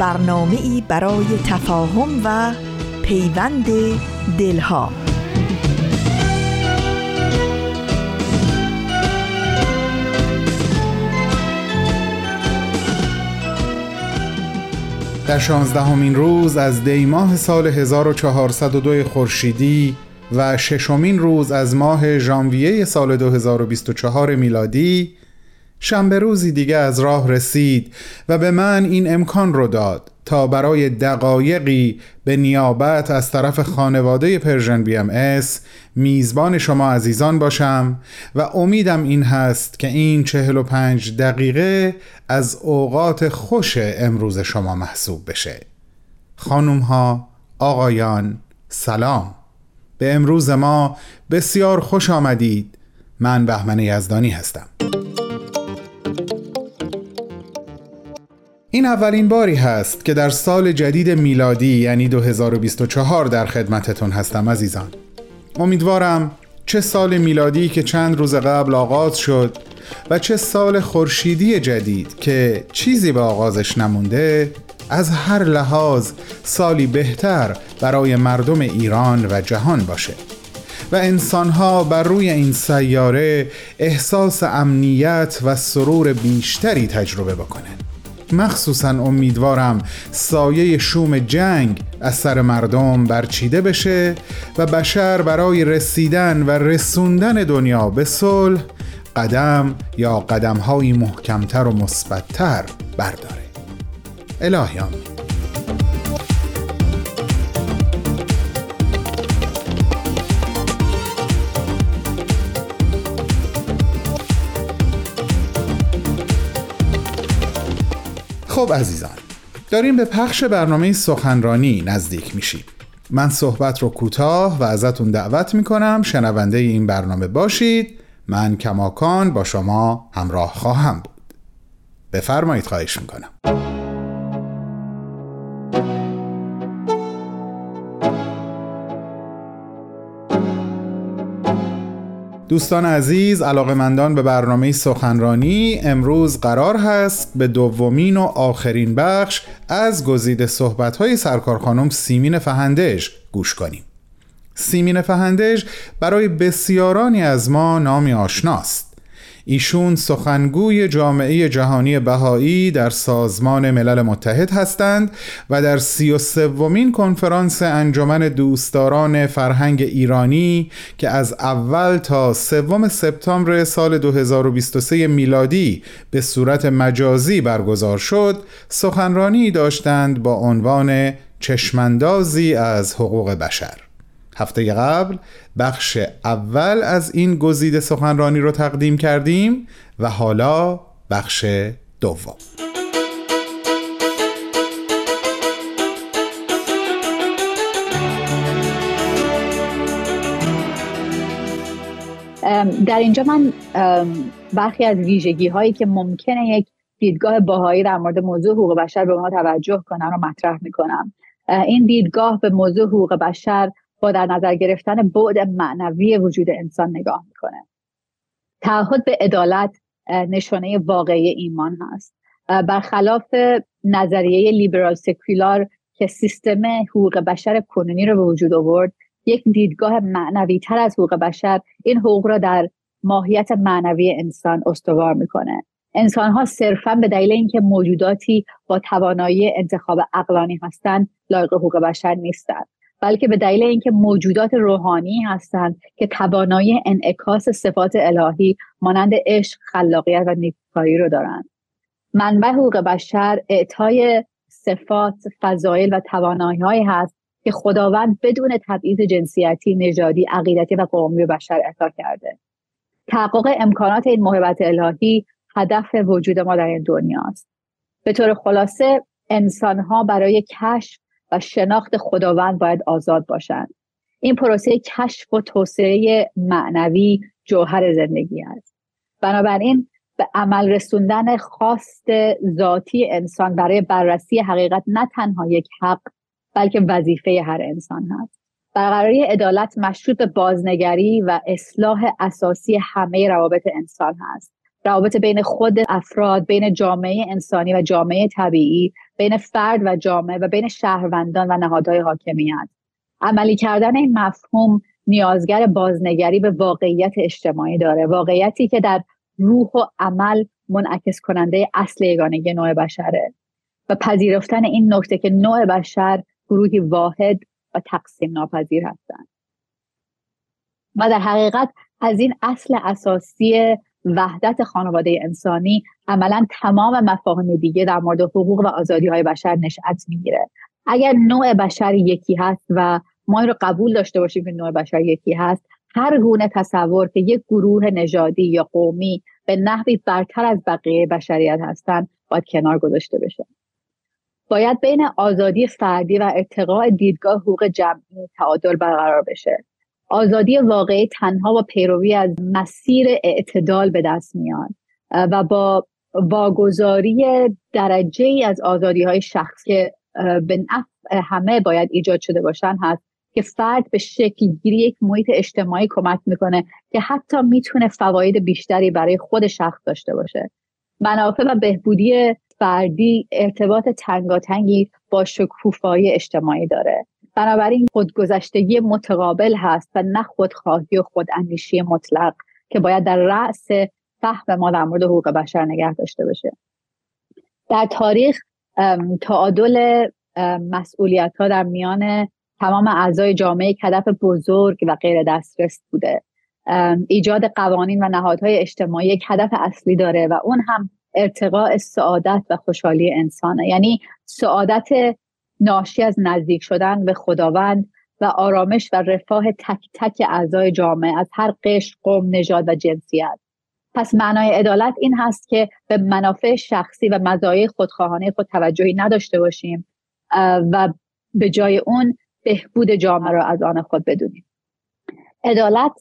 برنامه ای برای تفاهم و پیوند دلها. در شانزدهمین روز از دیماه سال 1402 خورشیدی و ششمین روز از ماه ژانویه سال 2024 میلادی شنبه روزی دیگه از راه رسید و به من این امکان رو داد تا برای دقایقی به نیابت از طرف خانواده Persian BMS میزبان شما عزیزان باشم و امیدم این هست که این چهل و پنج دقیقه از اوقات خوش امروز شما محسوب بشه. خانوم ها آقایان سلام. به امروز ما بسیار خوش آمدید. من بهمن یزدانی هستم. این اولین باری هست که در سال جدید میلادی یعنی 2024 در خدمتتون هستم عزیزان. امیدوارم چه سال میلادی که چند روز قبل آغاز شد و چه سال خورشیدی جدید که چیزی به آغازش نمونده از هر لحاظ سالی بهتر برای مردم ایران و جهان باشه. و انسانها بر روی این سیاره احساس امنیت و سرور بیشتری تجربه بکنه مخصوصا امیدوارم سایه شوم جنگ از سر مردم برچیده بشه و بشر برای رسیدن و رسوندن دنیا به صلح قدم یا قدمهایی محکمتر و مثبتتر برداره. الهی خب عزیزان داریم به پخش برنامه سخنرانی نزدیک میشیم. من صحبت رو کوتاه و ازتون دعوت می‌کنم. شنونده این برنامه باشید. من کماکان با شما همراه خواهم بود. بفرمایید خواهش می‌کنم. دوستان عزیز علاقمندان به برنامه سخنرانی امروز قرار هست به دومین و آخرین بخش از گزیده صحبت‌های سرکار خانم سیمین فهندش گوش کنیم. سیمین فهندش برای بسیارانی از ما نامی آشناست. ایشون سخنگوی جامعه جهانی بهایی در سازمان ملل متحد هستند و در سی و سومین کنفرانس انجمن دوستداران فرهنگ ایرانی که از اول تا سوم سپتامبر سال 2023 میلادی به صورت مجازی برگزار شد سخنرانی داشتند با عنوان چشمندازی از حقوق بشر. هفته قبل بخش اول از این گزیده سخنرانی رو تقدیم کردیم و حالا بخش دوم. در اینجا من برخی از ویژگی هایی که ممکنه یک دیدگاه باهایی در مورد موضوع حقوق بشر به ما توجه کنن رو مطرح می‌کنم. این دیدگاه به موضوع حقوق بشر با در نظر گرفتن بعد معنوی وجود انسان نگاه می‌کنه. تعهد به عدالت نشانه واقعی ایمان هست. برخلاف نظریه لیبرال سکولار که سیستم حقوق بشر کنونی رو به وجود آورد یک دیدگاه معنوی تر از حقوق بشر این حقوق را در ماهیت معنوی انسان استوار می‌کنه. انسان ها صرفا به دلیل اینکه موجوداتی با توانایی انتخاب اقلانی هستند لایق حقوق بشر نیستند. بلکه به دلیل اینکه موجودات روحانی هستند که توانایی انعکاس صفات الهی مانند عشق خلاقیت و نیکوکاری رو دارند. منبع حقوق بشر اعطای صفات فضایل و توانایی هست که خداوند بدون تبعیض جنسیتی نژادی عقیدتی و قومی به بشر اعطا کرده. تحقق امکانات این محبت الهی هدف وجود ما در این دنیاست به طور خلاصه انسان ها برای کشف و شناخت خداوند باید آزاد باشند. این پروسه کشف و توسعه معنوی جوهر زندگی است. بنابراین به عمل رسوندن خواست ذاتی انسان برای بررسی حقیقت نه تنها یک حق بلکه وظیفه هر انسان هست. برقراری عدالت مشروط به بازنگری و اصلاح اساسی همه روابط انسان هست. روابط بین خود افراد بین جامعه انسانی و جامعه طبیعی بین فرد و جامعه و بین شهروندان و نهادهای حاکمیت. عملی کردن این مفهوم نیازگر بازنگری به واقعیت اجتماعی داره. واقعیتی که در روح و عمل منعکس کننده اصل یگانگی نوع بشره. و پذیرفتن این نکته که نوع بشر گروهی واحد و تقسیم ناپذیر هستند. و در حقیقت از این اصل اساسی وحدت خانواده انسانی عملا تمام مفاهیم دیگه در مورد حقوق و آزادی های بشر نشأت می‌گیره. اگر نوع بشر یکی هست و ما این رو قبول داشته باشیم که نوع بشر یکی هست هر گونه تصور که یک گروه نژادی یا قومی به نحوی برتر از بقیه بشریت هستند باید کنار گذاشته بشه. باید بین آزادی فردی و ارتقاء دیدگاه حقوق جمعی تعادل برقرار بشه. آزادی واقعی تنها با پیروی از مسیر اعتدال به دست میاد و با واگذاری درجه ای از آزادی های شخص که به نفع همه باید ایجاد شده باشن هست که فرد به شکل گیری یک محیط اجتماعی کمک می‌کنه که حتی می‌تونه فواید بیشتری برای خود شخص داشته باشه. منافع و بهبودی فردی ارتباط تنگاتنگی با شکوفایی اجتماعی داره. بنابراین خودگذشتگی متقابل هست و نه خودخواهی و خوداندیشی مطلق که باید در رأس فهم ما در مورد حقوق بشر نگه داشته باشه. در تاریخ تعادل مسئولیت ها در میان تمام اعضای جامعه هدف بزرگ و غیر دسترس بوده. ایجاد قوانین و نهادهای اجتماعی یک هدف اصلی داره و اون هم ارتقاء سعادت و خوشحالی انسانه. یعنی سعادت ناشی از نزدیک شدن به خداوند و آرامش و رفاه تک تک اعضای جامعه از هر قشر قوم نژاد و جنسیت. پس معنای عدالت این هست که به منافع شخصی و مزایای خودخواهانه خود توجهی نداشته باشیم و به جای اون بهبود جامعه را از آن خود بدونیم. عدالت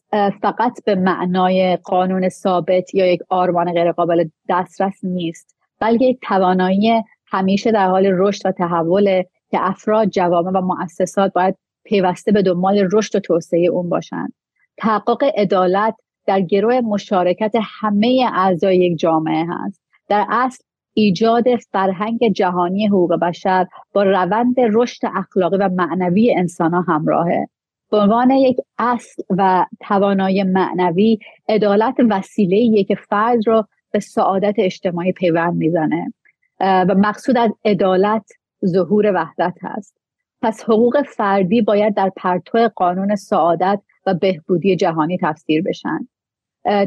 فقط به معنای قانون ثابت یا یک آرمان غیرقابل دسترس نیست بلکه یک توانایی همیشه در حال رشد و تحول که افراد جوامع و مؤسسات باید پیوسته به دنبال رشد و توسعه اون باشند تحقق عدالت در گروه مشارکت همه اعضای یک جامعه هست. در اصل ایجاد فرهنگ جهانی حقوق بشر با روند رشد اخلاقی و معنوی انسان ها همراهه. به عنوان یک اصل و توانایی معنوی عدالت وسیله که فرد رو به سعادت اجتماعی پیوند می‌زنه. و مقصود از عدالت ظهور وحدت هست. پس حقوق فردی باید در پرتو قانون سعادت و بهبودی جهانی تفسیر بشن.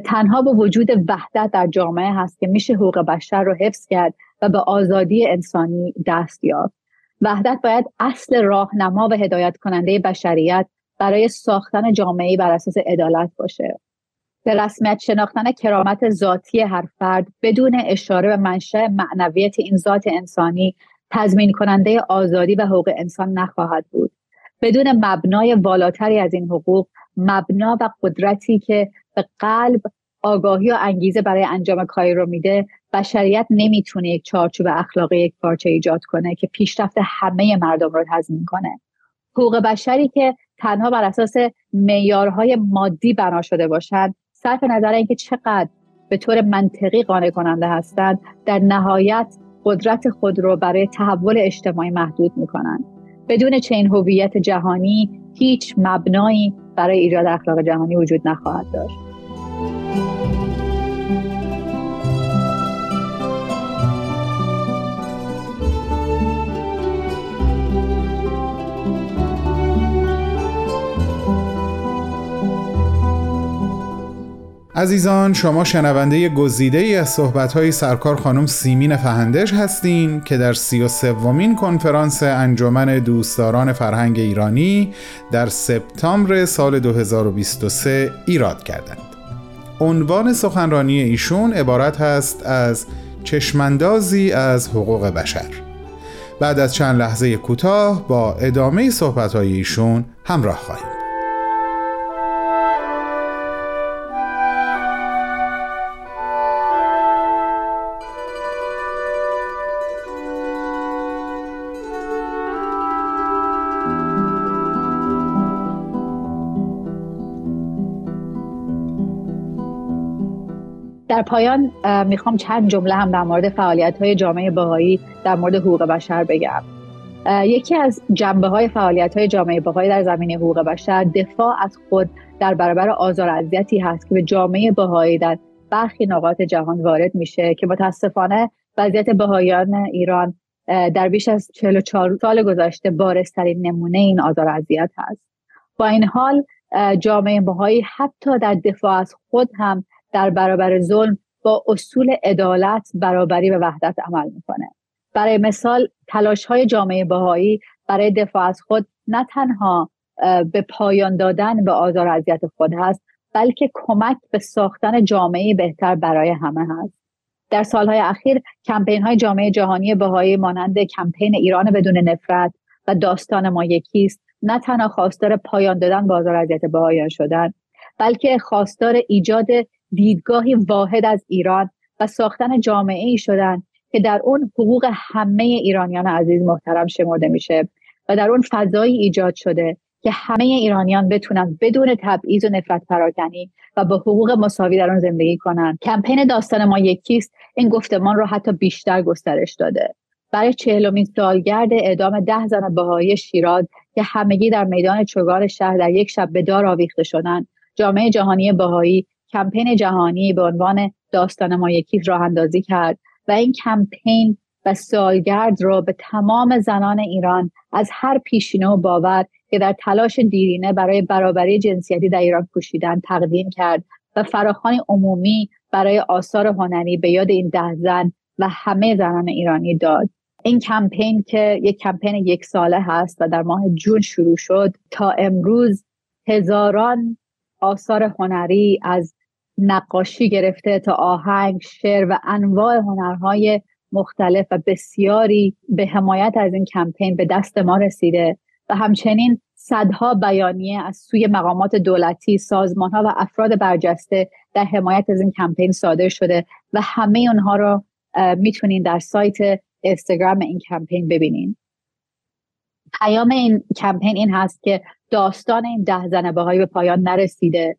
تنها با وجود وحدت در جامعه هست که میشه حقوق بشر رو حفظ کرد و به آزادی انسانی دست یافت. وحدت باید اصل راهنما و هدایت کننده بشریت برای ساختن جامعه بر اساس عدالت باشه. به رسمیت شناختن کرامت ذاتی هر فرد بدون اشاره به منشأ معنویت این ذات انسانی تضمین کننده آزادی و حقوق انسان نخواهد بود. بدون مبنای والاتری از این حقوق مبنا و قدرتی که به قلب آگاهی و انگیزه برای انجام کاری رو میده بشریت نمی‌تونه یک چارچوب اخلاقی یک پارچه ایجاد کنه که پیشرفت همه مردم رو تضمین کنه. حقوق بشری که تنها بر اساس معیارهای مادی بنا شده باشند صرف نظر اینکه چقدر به طور منطقی قانع کننده هستند در نهایت قدرت خود رو برای تحول اجتماعی محدود می‌کنند. بدون چنین هویت جهانی هیچ مبنایی برای ایجاد اخلاق جهانی وجود نخواهد داشت. عزیزان شما شنونده گزیده ای از صحبت‌های سرکار خانم سیمین فهندش هستین که در سی و سومین کنفرانس انجمن دوستداران فرهنگ ایرانی در سپتامبر سال 2023 ایراد کردند. عنوان سخنرانی ایشون عبارت هست از چشمندازی از حقوق بشر بعد از چند لحظه کوتاه با ادامه صحبتهای ایشون همراه خواهیم پایان می‌خوام چند جمله هم در مورد فعالیت های جامعه بهایی در مورد حقوق بشر بگم. یکی از جنبه های فعالیت های جامعه بهایی در زمینه حقوق بشر دفاع از خود در برابر آزار اذیتی هست که به جامعه بهایی در برخی نقاط جهان وارد میشه که متاسفانه وضعیت بهاییان ایران در بیش از 44 سال گذشته بارسترین نمونه این آزار اذیت هست. با این حال جامعه بهایی حتی در دفاع از خود هم در برابر ظلم با اصول عدالت برابری و وحدت عمل می‌کنه. برای مثال تلاش های جامعه بهایی برای دفاع از خود نه تنها به پایان دادن به آزار اذیت خود هست بلکه کمک به ساختن جامعه بهتر برای همه هست. در سالهای اخیر کمپین های جامعه جهانی بهایی مانند کمپین ایران بدون نفرت و داستان ما یکیست نه تنها خواستار پایان دادن به آزار اذیت بهاییان شدن بلکه خواستار ایجاد دیدگاهی واحد از ایران و ساختن جامعه ای شدن که در اون حقوق همه ایرانیان عزیز محترم شمرده میشه و در اون فضایی ایجاد شده که همه ایرانیان بتونن بدون تبعیض و نفرت پراکنی و با حقوق مساوی در آن زندگی کنند کمپین داستان ما یکیست این گفتمان رو حتی بیشتر گسترش داده. برای چهلمین سالگرد اعدام ده زن بهایی شیراز که همگی در میدان چوگان شهر در یک شب به دار آویخته شدند جامعه جهانی بهایی کمپین جهانی به عنوان داستان ما یکی راه اندازی کرد و این کمپین و سالگرد را به تمام زنان ایران از هر پیشینه و باور که در تلاش دیرینه برای برابری جنسیتی در ایران کوشیدن تقدیم کرد و فراخانی عمومی برای آثار هنری به یاد این ده زن و همه زنان ایرانی داد. این کمپین که یک کمپین یک ساله هست و در ماه جون شروع شد تا امروز هزاران آثار هنری از نقاشی گرفته تا آهنگ شعر و انواع هنرهای مختلف و بسیاری به حمایت از این کمپین به دست ما رسیده و همچنین صدها بیانیه از سوی مقامات دولتی، سازمان ها و افراد برجسته در حمایت از این کمپین صادر شده و همه اونها رو می‌تونین در سایت اینستاگرام این کمپین ببینین. پیام این کمپین این هست که داستان این ده زن به پایان نرسیده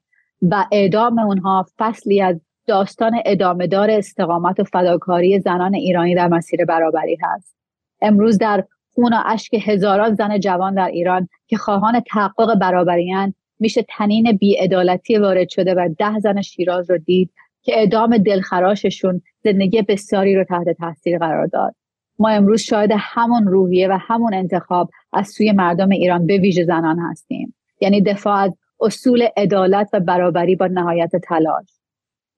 و اعدام اونها فصلی از داستان ادامه دار استقامت و فداکاری زنان ایرانی در مسیر برابری هست. امروز در خون و اشک هزاران زن جوان در ایران که خواهان تحقق برابریان میشه تنین بیعدالتی وارد شده و ده زن شیراز رو دید که اعدام دلخراششون زندگی بسیاری رو تحت تاثیر قرار داد. ما امروز شاهد همون روحیه و همون انتخاب از سوی مردم ایران به ویژه زنان هستیم. یعنی دفاع از اصول عدالت و برابری با نهایت تلاش.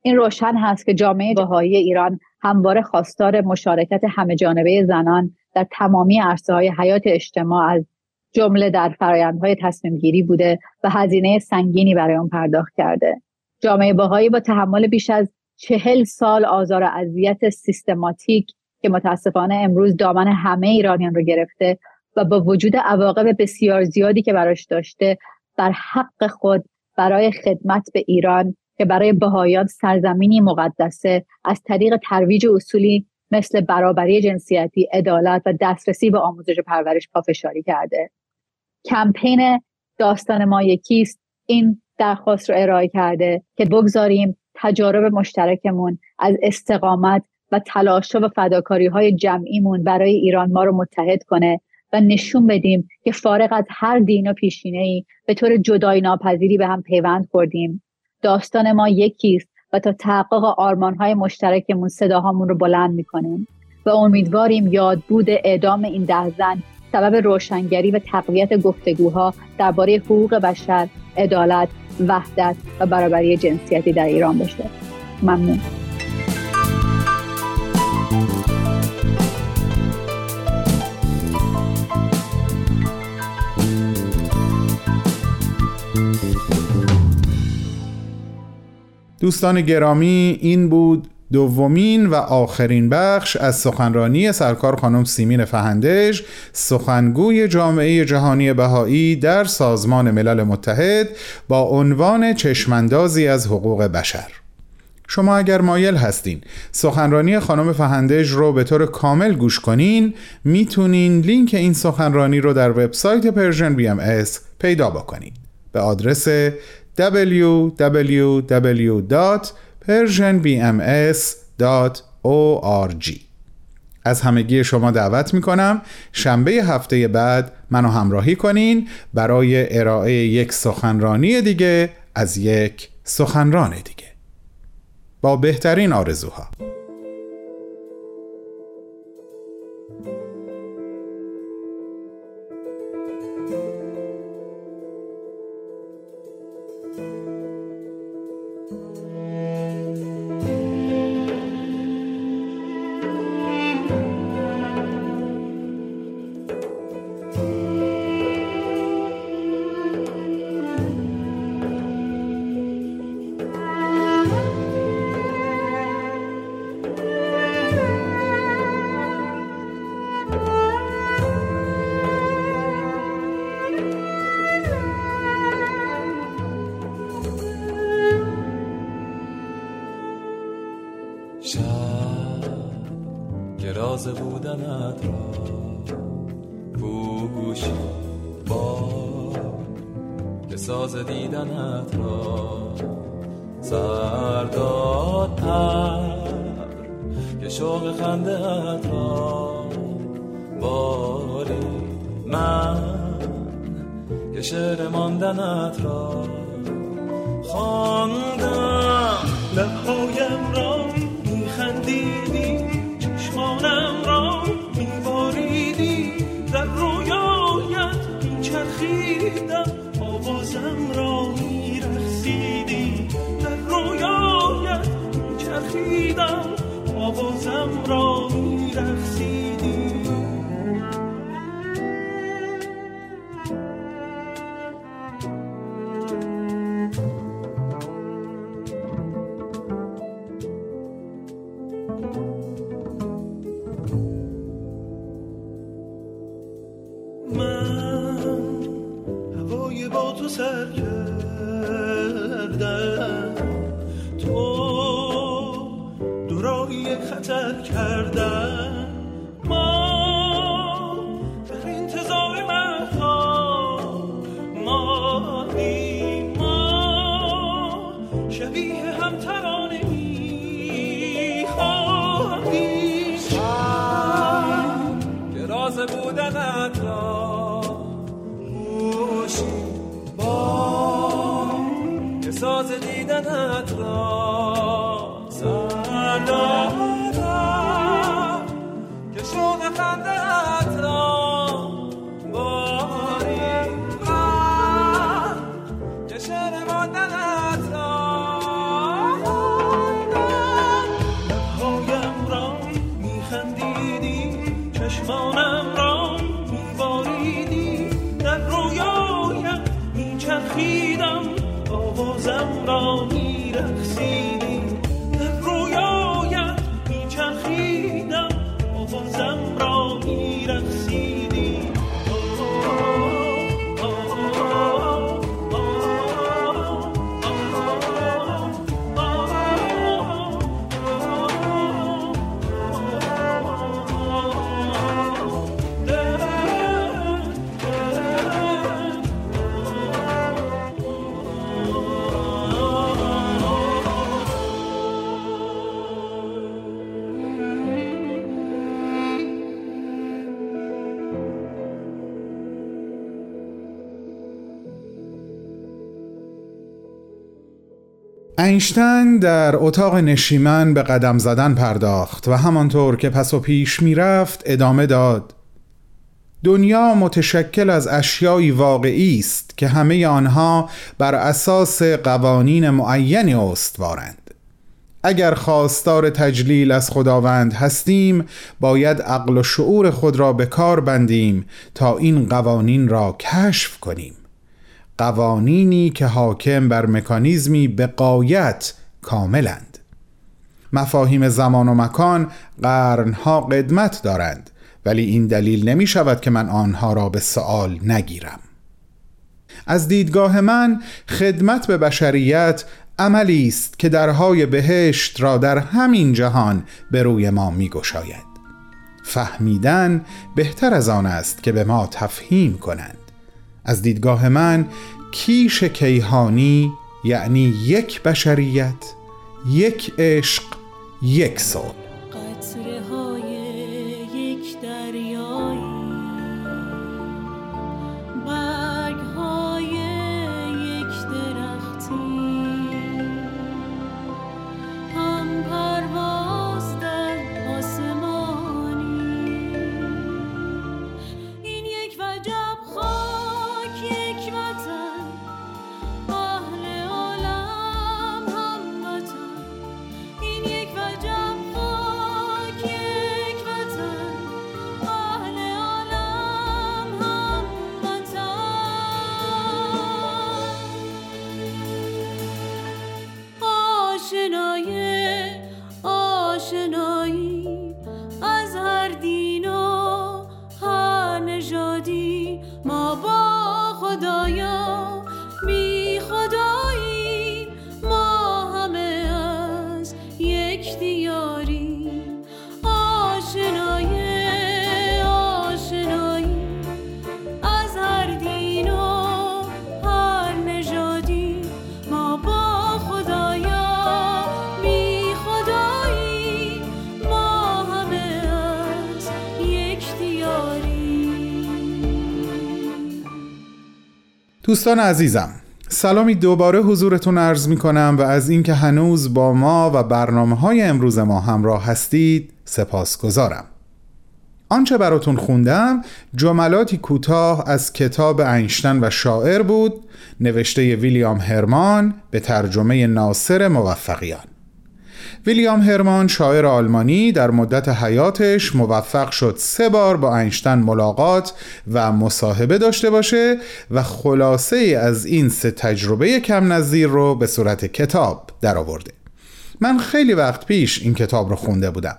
این روشن هست که جامعه بهایی ایران همواره خواستار مشارکت همه جانبه زنان در تمامی عرصه های حیات اجتماع از جمله در فرایندهای تصمیم گیری بوده و هزینه سنگینی برای اون پرداخت کرده. جامعه بهایی با تحمل بیش از چهل سال آزار و اذیت سیستماتیک که متاسفانه امروز دامن همه ایرانیان رو گرفته و با وجود عواقب بسیار زیادی که براش داشته بر حق خود برای خدمت به ایران که برای بهایان سرزمینی مقدسه از طریق ترویج اصولی مثل برابری جنسیتی، عدالت و دسترسی به آموزش و پرورش پافشاری کرده. کمپین داستان ما یکیست این درخواست رو ارائه کرده که بگذاریم تجارب مشترکمون از استقامت و تلاش و فداکاری های جمعیمون برای ایران ما رو متحد کنه و نشون بدیم که فارغ از هر دین و پیشینه ای به طور جدای ناپذیری به هم پیوند خوردیم داستان ما یکیست و تا تحقق آرمان های مشترکمون صداهامون رو بلند می‌کنیم و امیدواریم یاد بود اعدام این ده زن سبب روشنگری و تقویت گفتگوها درباره حقوق بشر، عدالت، وحدت و برابری جنسیتی در ایران بشه. ممنون. دوستان گرامی این بود دومین و آخرین بخش از سخنرانی سرکار خانم سیمین فهندش سخنگوی جامعه جهانی بهایی در سازمان ملل متحد با عنوان چشمندازی از حقوق بشر. شما اگر مایل هستین سخنرانی خانم فهندش رو به طور کامل گوش کنین می‌تونین لینک این سخنرانی رو در وبسایت Persian BMS پیدا بکنین. به آدرس www.persianbms.org از همگی شما دعوت می‌کنم شنبه هفته بعد منو همراهی کنین برای ارائه یک سخنرانی دیگه از یک سخنران دیگه. با بهترین آرزوها. یه شعر ماندنت را. خواندم لبهایم را میخندیدی چشمانم را میباریدی در رویایت میچرخیدم آوازم را میرخسیدی در رویایت میچرخیدم آوازم را میرخسیدی اینشتین در اتاق نشیمن به قدم زدن پرداخت و همانطور که پس و پیش می رفت ادامه داد. دنیا متشکل از اشیایی واقعی است که همه آنها بر اساس قوانین معینی استوارند. اگر خواستار تجلیل از خداوند هستیم باید عقل و شعور خود را به کار بندیم تا این قوانین را کشف کنیم. قوانینی که حاکم بر مکانیزمی به قایت کاملند. مفاهیم زمان و مکان قرنها قدمت دارند ولی این دلیل نمی شود که من آنها را به سوال نگیرم. از دیدگاه من خدمت به بشریت عملی است که درهای بهشت را در همین جهان به روی ما می گشاید. فهمیدن بهتر از آن است که به ما تفهیم کنند. از دیدگاه من کیش کیهانی یعنی یک بشریت یک عشق یک صلح. دوستان عزیزم سلامی دوباره حضورتون عرض می کنم و از اینکه هنوز با ما و برنامه های امروز ما همراه هستید سپاس گذارم آنچه براتون خوندم جملاتی کوتاه از کتاب اینشتن و شاعر بود نوشته ویلیام هرمان به ترجمه ناصر موفقیان. ویلیام هرمان شاعر آلمانی در مدت حیاتش موفق شد سه بار با اینشتن ملاقات و مصاحبه داشته باشه و خلاصه از این سه تجربه کم نظیر رو به صورت کتاب درآورده. من خیلی وقت پیش این کتاب رو خونده بودم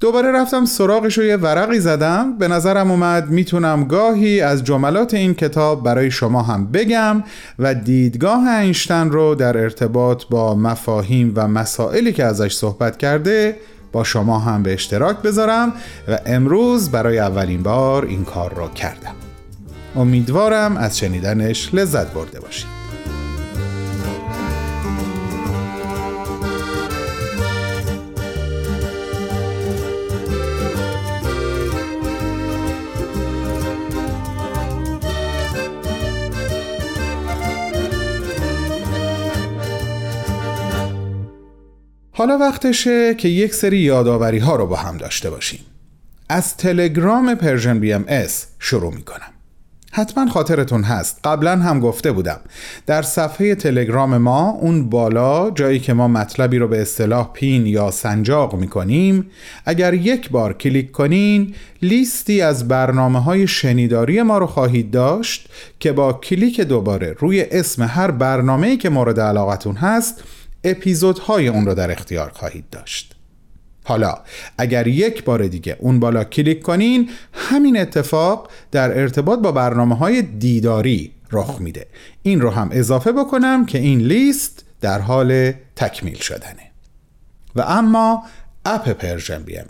دوباره رفتم سراغش و یه ورقی زدم. به نظرم اومد می‌تونم گاهی از جملات این کتاب برای شما هم بگم و دیدگاه اینشتن رو در ارتباط با مفاهیم و مسائلی که ازش صحبت کرده با شما هم به اشتراک بذارم و امروز برای اولین بار این کار را کردم. امیدوارم از شنیدنش لذت برده باشید. حالا وقتشه که یک سری یادآوری ها رو با هم داشته باشیم. از تلگرام Persian BMS شروع می کنم حتما خاطرتون هست. قبلا هم گفته بودم. در صفحه تلگرام ما اون بالا جایی که ما مطلبی رو به اصطلاح pin یا سنجاق می کنیم اگر یک بار کلیک کنین لیستی از برنامه های شنیداری ما رو خواهید داشت که با کلیک دوباره روی اسم هر برنامه‌ای که مورد علاقتون هست اپیزودهای اون رو در اختیار خواهید داشت. حالا اگر یک بار دیگه اون بالا کلیک کنین همین اتفاق در ارتباط با برنامه های دیداری رخ میده. این رو هم اضافه بکنم که این لیست در حال تکمیل شدنه. و اما اپ Persian BMS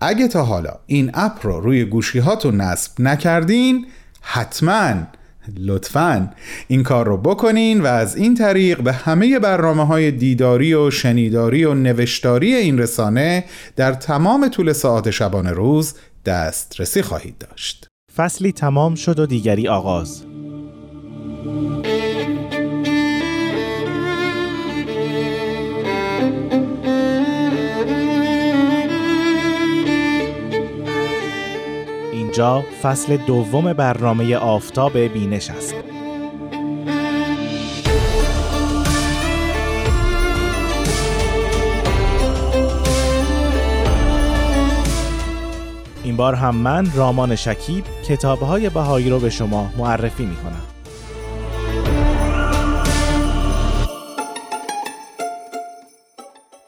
اگه تا حالا این اپ رو روی گوشی هاتون نصب نکردین حتماً لطفا. این کار رو بکنین و از این طریق به همه برنامه های دیداری و شنیداری و نوشتاری این رسانه در تمام طول ساعت شبانه روز دسترسی خواهید داشت. فصلی تمام شد و دیگری آغاز. اینجا فصل دوم برنامه آفتاب بینش است. این بار هم من رامان شکیب کتابهای بهایی رو به شما معرفی می کنم.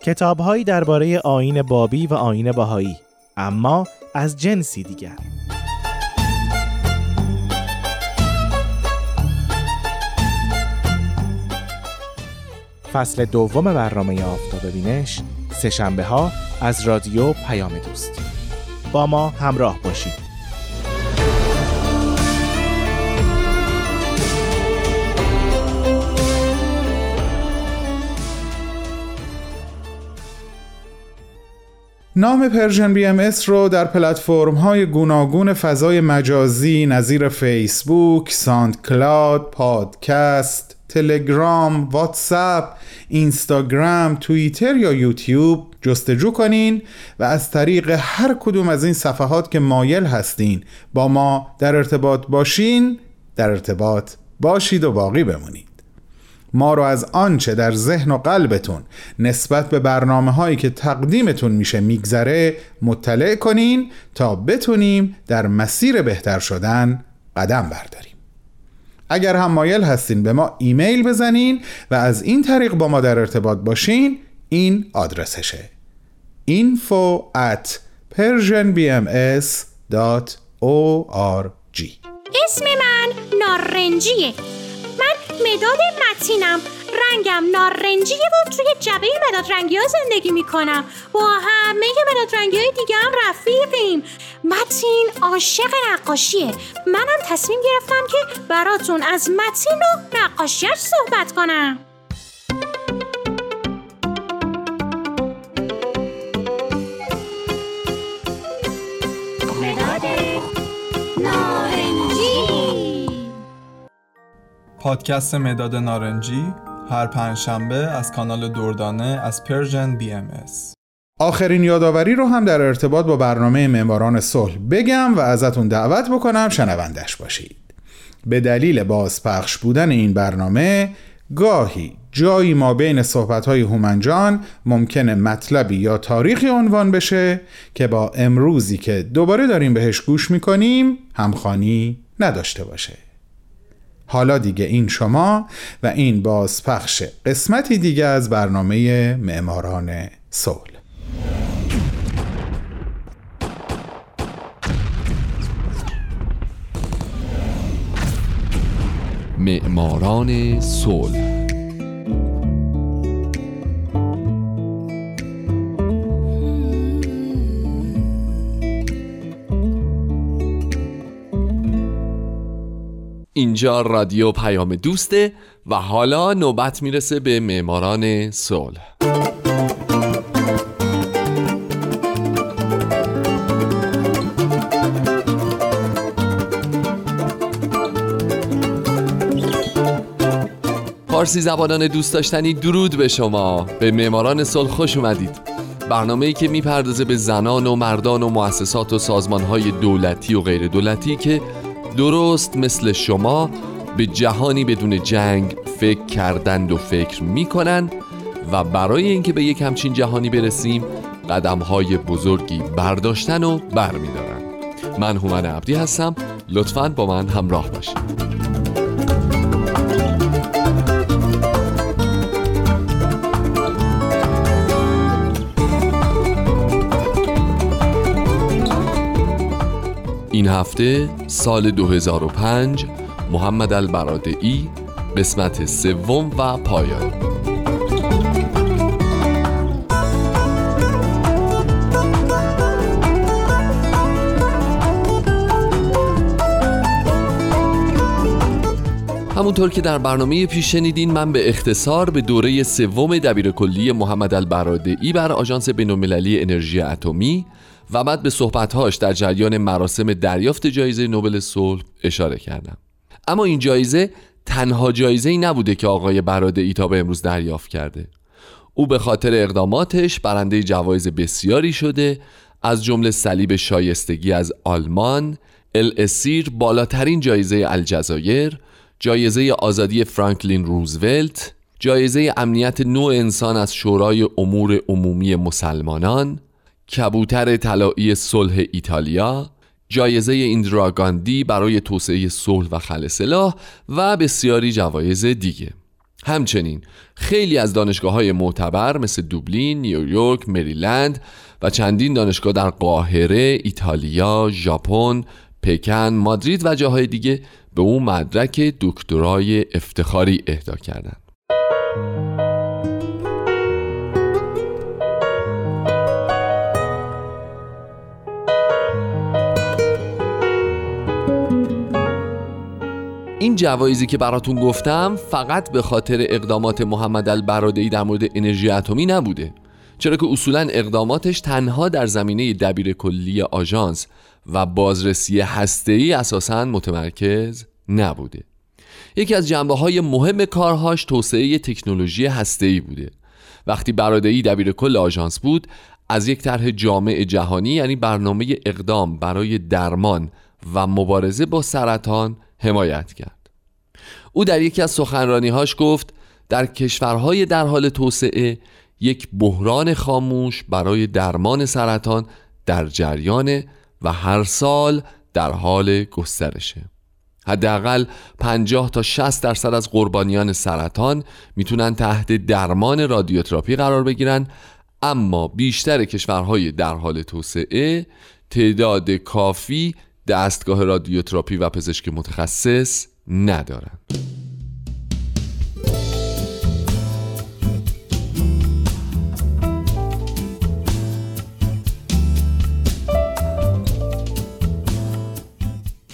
کتابهایی درباره آین بابی و آین باهایی اما از جنسی دیگر فصل دوم برنامه آفتاب بینش سه ها از رادیو پیام دوست. با ما همراه باشید. نام Persian BMS رو در پلتفرم های گوناگون فضای مجازی نظیر فیسبوک، SoundCloud، پادکست، تلگرام، واتساپ، اینستاگرام، توییتر یا یوتیوب جستجو کنین و از طریق هر کدوم از این صفحات که مایل هستین با ما در ارتباط باشین در ارتباط باشید و باقی بمونید. ما رو از آنچه در ذهن و قلبتون نسبت به برنامه هایی که تقدیمتون میشه میگذره مطلع کنین تا بتونیم در مسیر بهتر شدن قدم برداریم. اگر هم مایل هستین به ما ایمیل بزنین و از این طریق با ما در ارتباط باشین این آدرسشه. info at persianbms.org اسم من نارنجیه. من مداد متینم. رنگم نارنجیه و توی جبه مداد رنگی ها زندگی می‌کنم. با همه مداد رنگی های دیگه هم رفیقیم. متین عاشق نقاشیه. منم تصمیم گرفتم که براتون از متین و نقاشیش صحبت کنم. پادکست مداد نارنجی هر پنجشنبه از کانال دردانه از Persian BMS. آخرین یادآوری رو هم در ارتباط با برنامه معماران صلح بگم و ازتون دعوت بکنم شنوندش باشید به دلیل بازپخش بودن این برنامه گاهی جایی ما بین صحبت‌های هومن جان ممکنه مطلبی یا تاریخی عنوان بشه که با امروزی که دوباره داریم بهش گوش می‌کنیم همخوانی نداشته باشه حالا دیگه این شما و این بازپخش قسمتی دیگه از برنامه معماران صلح. معماران صلح. اینجا رادیو پیام دوسته و حالا نوبت می‌رسه به معماران صلح. فارسی زبانان دوست داشتنی درود به شما. به معماران صلح خوش اومدید. برنامه‌ای که می‌پردازه به زنان و مردان و مؤسسات و سازمانهای دولتی و غیر دولتی که درست مثل شما به جهانی بدون جنگ فکر کردند و فکر می‌کنند و برای اینکه به یک همچین جهانی برسیم قدم های بزرگی برداشتن و برمیدارن. من هومن عبدی هستم. لطفا با من همراه باشید. این هفته سال 2005 محمد البرادعی قسمت سوم و پایان. همونطور که در برنامه پیش شنیدین من به اختصار به دوره سوم دبیرکلی محمد البرادعی بر آژانس بین‌المللی انرژی اتمی و بعد به صحبتهاش در جریان مراسم دریافت جایزه نوبل صلح اشاره کردم. اما این جایزه تنها جایزه ای نبوده که آقای ای تا به امروز دریافت کرده. او به خاطر اقداماتش برنده جوایز بسیاری شده از جمله صلیب شایستگی از آلمان ال اسیر بالاترین جایزه الجزایر جایزه آزادی فرانکلین روزولت جایزه امنیت نوع انسان از شورای امور عمومی مسلمانان کبوتر طلایی صلح ایتالیا جایزه ایندراگاندی برای توسعه صلح و خل و بسیاری جوایز دیگه همچنین خیلی از دانشگاه های معتبر مثل دوبلین، نیویورک، مریلند و چندین دانشگاه در قاهره، ایتالیا، ژاپن، پکن، مادرید و جاهای دیگه به او مدرک دکترای افتخاری اهدا کردند. این جوایزی که براتون گفتم فقط به خاطر اقدامات محمد البرادعی در مورد انرژی اتمی نبوده. چرا که اصولا اقداماتش تنها در زمینه دبیر کلی آژانس و بازرسی هسته‌ای اساسا متمرکز نبوده. یکی از جنبه های مهم کارهاش توسعه تکنولوژی هسته‌ای بوده. وقتی برادعی دبیر کل آژانس بود از یک طرح جامع جهانی یعنی برنامه اقدام برای درمان و مبارزه با سرطان حمایت کرد. او در یکی از سخنرانیهاش گفت در کشورهای در حال توسعه یک بحران خاموش برای درمان سرطان در جریان و هر سال در حال گسترشه. حداقل 50 تا 60 درصد از قربانیان سرطان می‌تونن تحت درمان رادیوتراپی قرار بگیرن اما بیشتر کشورهای در حال توسعه تعداد کافی دستگاه رادیوتراپی و پزشک متخصص ندارند.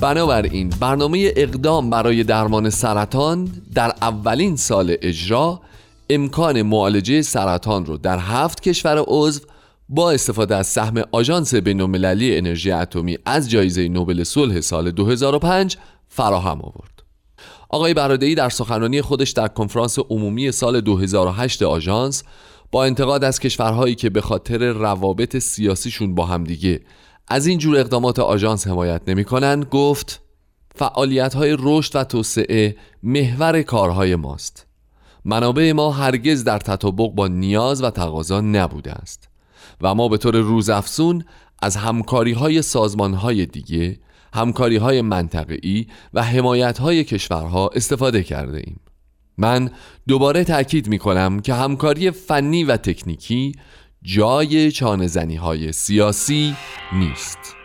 بنابراین برنامه اقدام برای درمان سرطان در اولین سال اجرا امکان معالجه سرطان رو در هفت کشور عضو با استفاده از سهم آژانس بین‌المللی انرژی اتمی از جایزه نوبل صلح سال 2005 فراهم آورد. آقای برادعی در سخنرانی خودش در کنفرانس عمومی سال 2008 آژانس با انتقاد از کشورهایی که به خاطر روابط سیاسیشون با همدیگه از این جور اقدامات آژانس حمایت نمی‌کنن گفت فعالیت های رشد و توسعه محور کارهای ماست منابع ما هرگز در تطابق با نیاز و تقاضا نبوده است و ما به طور روزافزون از همکاری های سازمان های دیگه همکاری های منطقه‌ای و حمایت های کشورها استفاده کرده ایم. من دوباره تأکید می کنم که همکاری فنی و تکنیکی جای چانه های سیاسی نیست.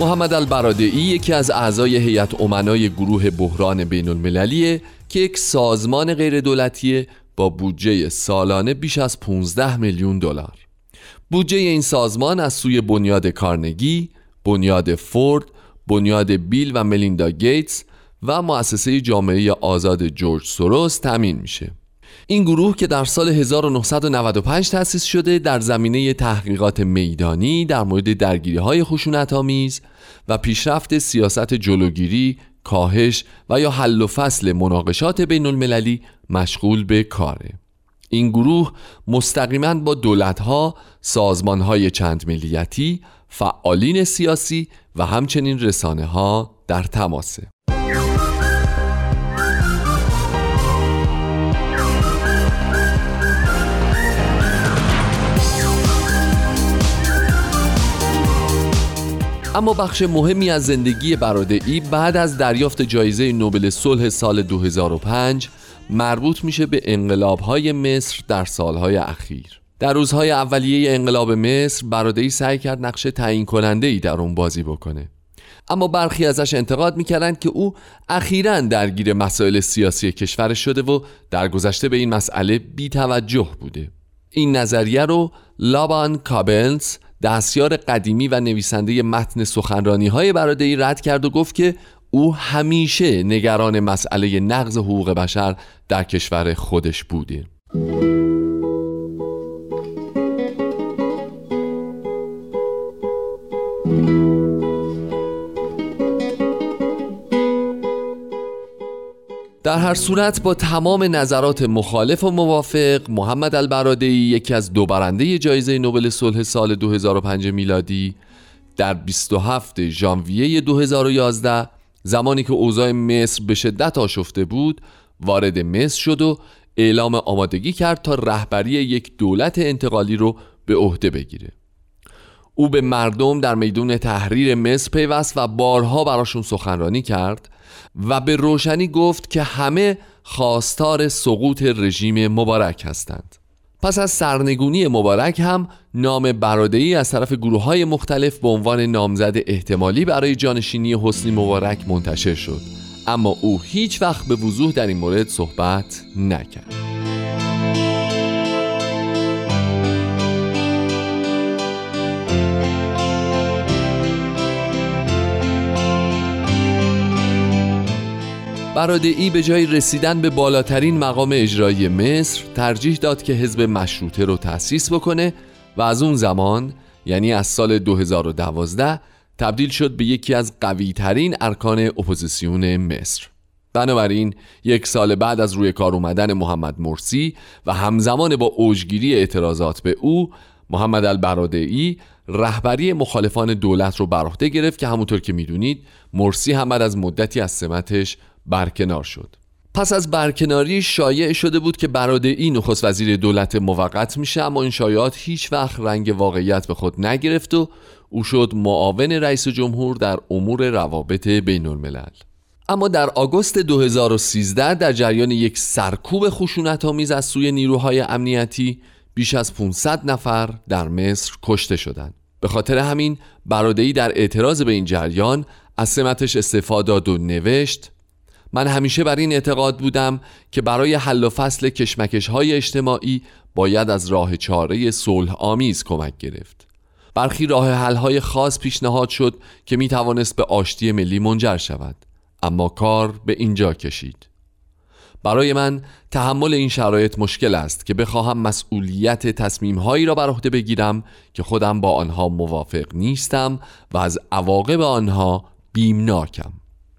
محمد البرادعی یکی از اعضای هیئت امنای گروه بحران بین المللیه که یک سازمان غیر دولتیه با بودجه سالانه بیش از 15 میلیون دلار. بودجه این سازمان از سوی بنیاد کارنگی، بنیاد فورد، بنیاد بیل و ملیندا گیتس و مؤسسه جامعه آزاد جورج سوروس تامین میشه. این گروه که در سال 1995 تأسیس شده در زمینه تحقیقات میدانی در مورد درگیری های خشونت آمیز و پیشرفت سیاست جلوگیری، کاهش و یا حل و فصل مناقشات بین المللی مشغول به کاره. این گروه مستقیما با دولتها، سازمانهای چند ملیتی، فعالین سیاسی و همچنین رسانه ها در تماسه. اما بخش مهمی از زندگی برادعی بعد از دریافت جایزه نوبل صلح سال 2005 مربوط میشه به انقلابهای مصر در سالهای اخیر. در روزهای اولیه انقلاب مصر برادعی سعی کرد نقش تعیین کننده ای در اون بازی بکنه. اما برخی ازش انتقاد می‌کردند که او اخیرا درگیر مسائل سیاسی کشور شده و در گذشته به این مسئله بی توجه بوده. این نظریه رو لابان کابلز دستیار قدیمی و نویسنده متن سخنرانی های برادعی رد کرد و گفت که او همیشه نگران مسئله نقض حقوق بشر در کشور خودش بوده. در هر صورت با تمام نظرات مخالف و موافق محمد البرادعی یکی از دو برنده جایزه نوبل صلح سال 2005 میلادی در 27 ژانویه 2011 زمانی که اوضاع مصر به شدت آشفته بود وارد مصر شد و اعلام آمادگی کرد تا رهبری یک دولت انتقالی رو به عهده بگیره. او به مردم در میدون تحریر مصر پیوست و بارها براشون سخنرانی کرد و به روشنی گفت که همه خواستار سقوط رژیم مبارک هستند. پس از سرنگونی مبارک هم نام برادعی از طرف گروه های مختلف به عنوان نامزد احتمالی برای جانشینی حسنی مبارک منتشر شد. اما او هیچ وقت به وضوح در این مورد صحبت نکرد. برادعی به جای رسیدن به بالاترین مقام اجرایی مصر ترجیح داد که حزب مشروطه رو تأسیس بکنه و از اون زمان یعنی از سال 2012 تبدیل شد به یکی از قوی ترین ارکان اپوزیسیون مصر. بنابراین یک سال بعد از روی کار اومدن محمد مرسی و همزمان با اوجگیری اعتراضات به او محمد البرادعی رهبری مخالفان دولت رو بر عهده گرفت که همونطور که می‌دونید مرسی هم بعد از مدتی از سمتش برکنار شد پس از برکناری شایع شده بود که برادعی نخست وزیر دولت موقت میشه اما این شایعات هیچ وقت رنگ واقعیت به خود نگرفت و او شد معاون رئیس جمهور در امور روابط بین الملل اما در آگوست 2013 در جریان یک سرکوب خشونت آمیز از سوی نیروهای امنیتی بیش از 500 نفر در مصر کشته شدند. به خاطر همین برادعی در اعتراض به این جریان از سمتش استفاده داد و نوشت من همیشه بر این اعتقاد بودم که برای حل و فصل کشمکش های اجتماعی باید از راه چاره صلح آمیز کمک گرفت. برخی راه حل های خاص پیشنهاد شد که می توانست به آشتی ملی منجر شود اما کار به اینجا کشید. برای من تحمل این شرایط مشکل است که بخواهم مسئولیت تصمیم هایی را بر عهده بگیرم که خودم با آنها موافق نیستم و از عواقب آنها بیمناکم.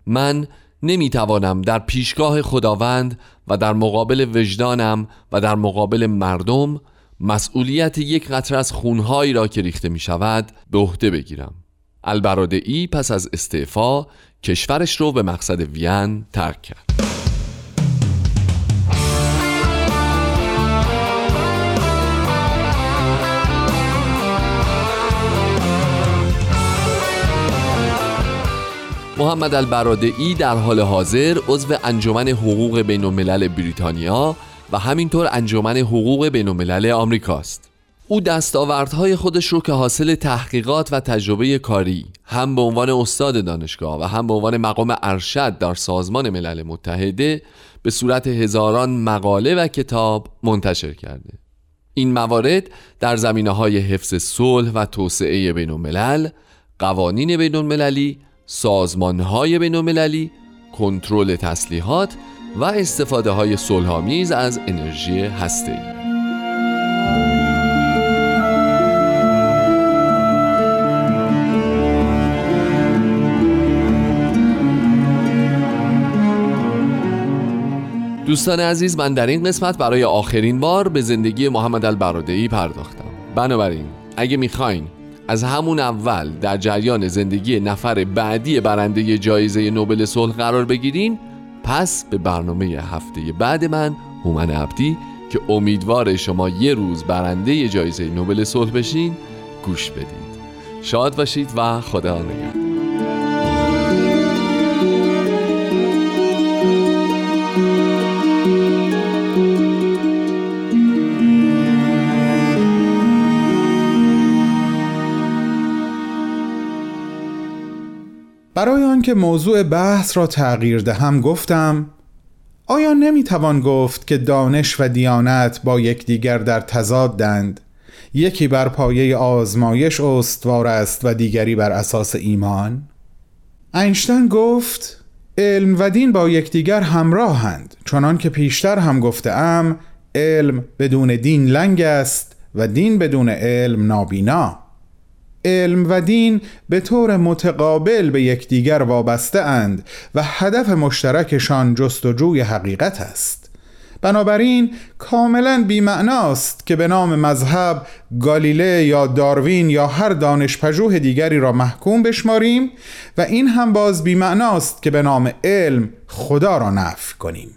من نمی‌توانم در پیشگاه خداوند و در مقابل وجدانم و در مقابل مردم مسئولیت یک قطره از خونهایی را که ریخته می شود به عهده بگیرم. البرادعی پس از استعفا کشورش رو به مقصد وین ترک کرد. محمد البرادعی در حال حاضر عضو انجمن حقوق بین الملل بریتانیا و همینطور انجمن حقوق بین الملل آمریکاست. او دستاوردهای خودش رو که حاصل تحقیقات و تجربه کاری هم به عنوان استاد دانشگاه و هم به عنوان مقام ارشد در سازمان ملل متحده به صورت هزاران مقاله و کتاب منتشر کرده. این موارد در زمینه های حفظ صلح و توسعه بین الملل، قوانین بین المللی سازمانهای بینالمللی کنترل تسلیحات و استفاده های صلحآمیز از انرژی هسته‌ای. دوستان عزیز من در این قسمت برای آخرین بار به زندگی محمد البرادعی پرداختم. بنابراین اگه می‌خواین از همون اول در جریان زندگی نفر بعدی برنده جایزه نوبل صلح قرار بگیرین پس به برنامه هفته بعد من هومن عبدی که امیدوار شما یه روز برنده جایزه نوبل صلح بشین گوش بدید. شاد باشید و خدا نگهدار. آنکه موضوع بحث را تغییر دهم گفتم آیا نمی‌توان گفت که دانش و دیانت با یکدیگر در تضادند یکی بر پایه آزمایش استوار است و دیگری بر اساس ایمان؟ اینشتین گفت علم و دین با یکدیگر همراهند چنان که پیشتر هم گفتم علم بدون دین لنگ است و دین بدون علم نابینا. علم و دین به طور متقابل به یکدیگر وابسته اند و هدف مشترکشان جستجوی حقیقت است. بنابراین کاملا بیمعناست که به نام مذهب گالیله یا داروین یا هر دانشپژوه دیگری را محکوم بشماریم و این هم باز بیمعناست که به نام علم خدا را نفی کنیم.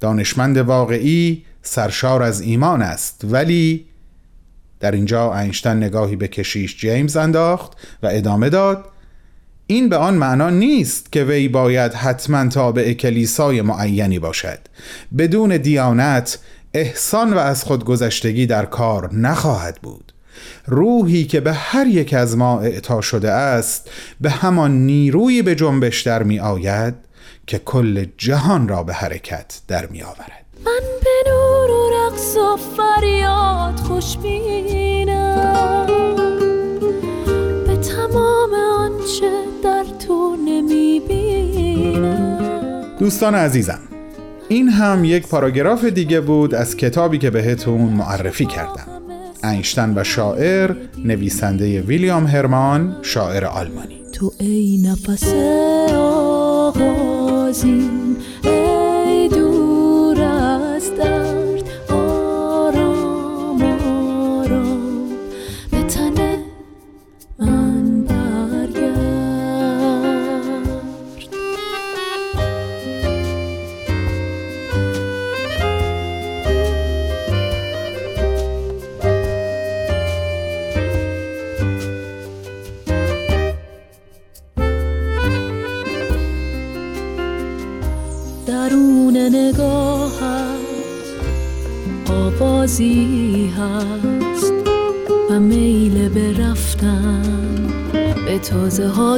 دانشمند واقعی سرشار از ایمان است ولی در اینجا اینشتن نگاهی به کشیش جیمز انداخت و ادامه داد این به آن معنا نیست که وی باید حتما تابع کلیسای معینی باشد. بدون دیانت احسان و از خودگذشتگی در کار نخواهد بود. روحی که به هر یک از ما اعطا شده است به همان نیروی به جنبش در می آید که کل جهان را به حرکت در می آورد من به نور و رقص و فریاد خوش بینم. به تمام آنچه در تو نمی بینم دوستان عزیزم این هم یک پاراگراف دیگه بود از کتابی که بهتون معرفی کردم. اینشتن و شاعر نویسنده ویلیام هرمان شاعر آلمانی. تو ای نفس آغازین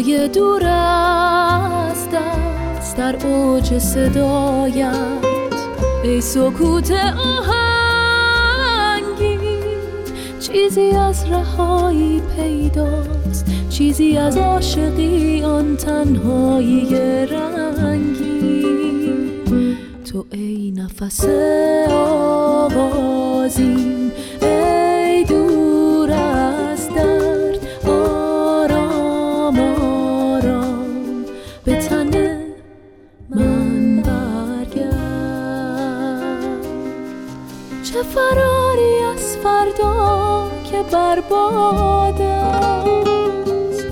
های دور از دست در اوج صدایت. ای سکوت آهنگی چیزی از رهایی پیداست چیزی از عاشقی آن تنهایی رنگی. تو ای نفس آغازین است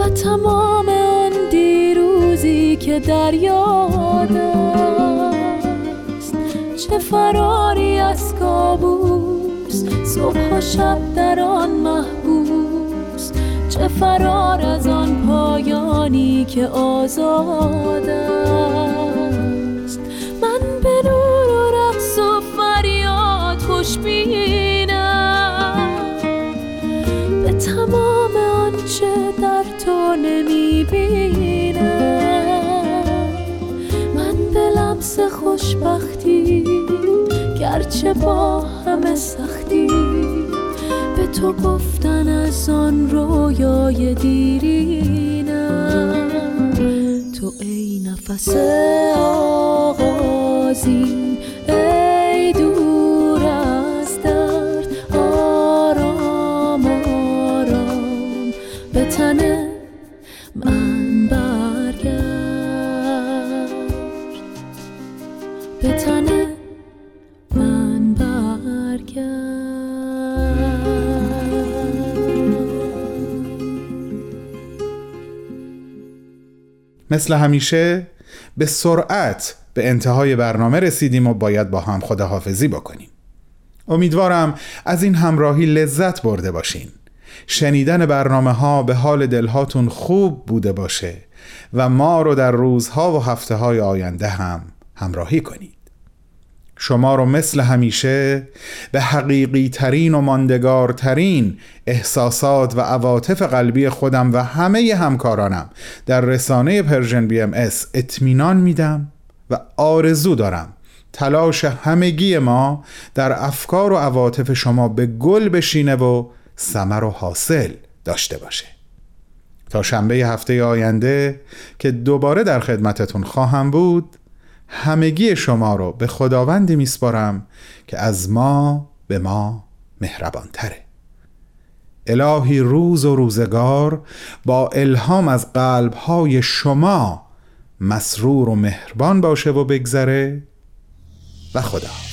و تمام آن دیروزی که در یاد است. چه فراری از کابوس صبح و شب در آن محبوس. چه فرار از آن پایانی که آزاد است. من به نور و رقص و فریاد خوش به تمام آنچه در تو نمی بینم من به لمس خوشبختی گرچه با همه سختی به تو گفتن از آن رویای دیرینم. تو ای نفس آغازین مثل همیشه به سرعت به انتهای برنامه رسیدیم و باید با هم خداحافظی بکنیم. امیدوارم از این همراهی لذت برده باشین. شنیدن برنامه ها به حال دلهاتون خوب بوده باشه و ما رو در روزها و هفته های آینده هم همراهی کنید. شما رو مثل همیشه به حقیقی ترین و ماندگارترین احساسات و عواطف قلبی خودم و همه همکارانم در رسانه Persian BMS اطمینان میدم و آرزو دارم تلاش همگی ما در افکار و عواطف شما به گل بشینه و ثمر و حاصل داشته باشه. تا شنبه هفته آینده که دوباره در خدمتتون خواهم بود همگی شما رو به خداوندی میسپارم که از ما به ما مهربان تره الهی روز و روزگار با الهام از قلبهای شما مسرور و مهربان باشه و بگذره و خدا.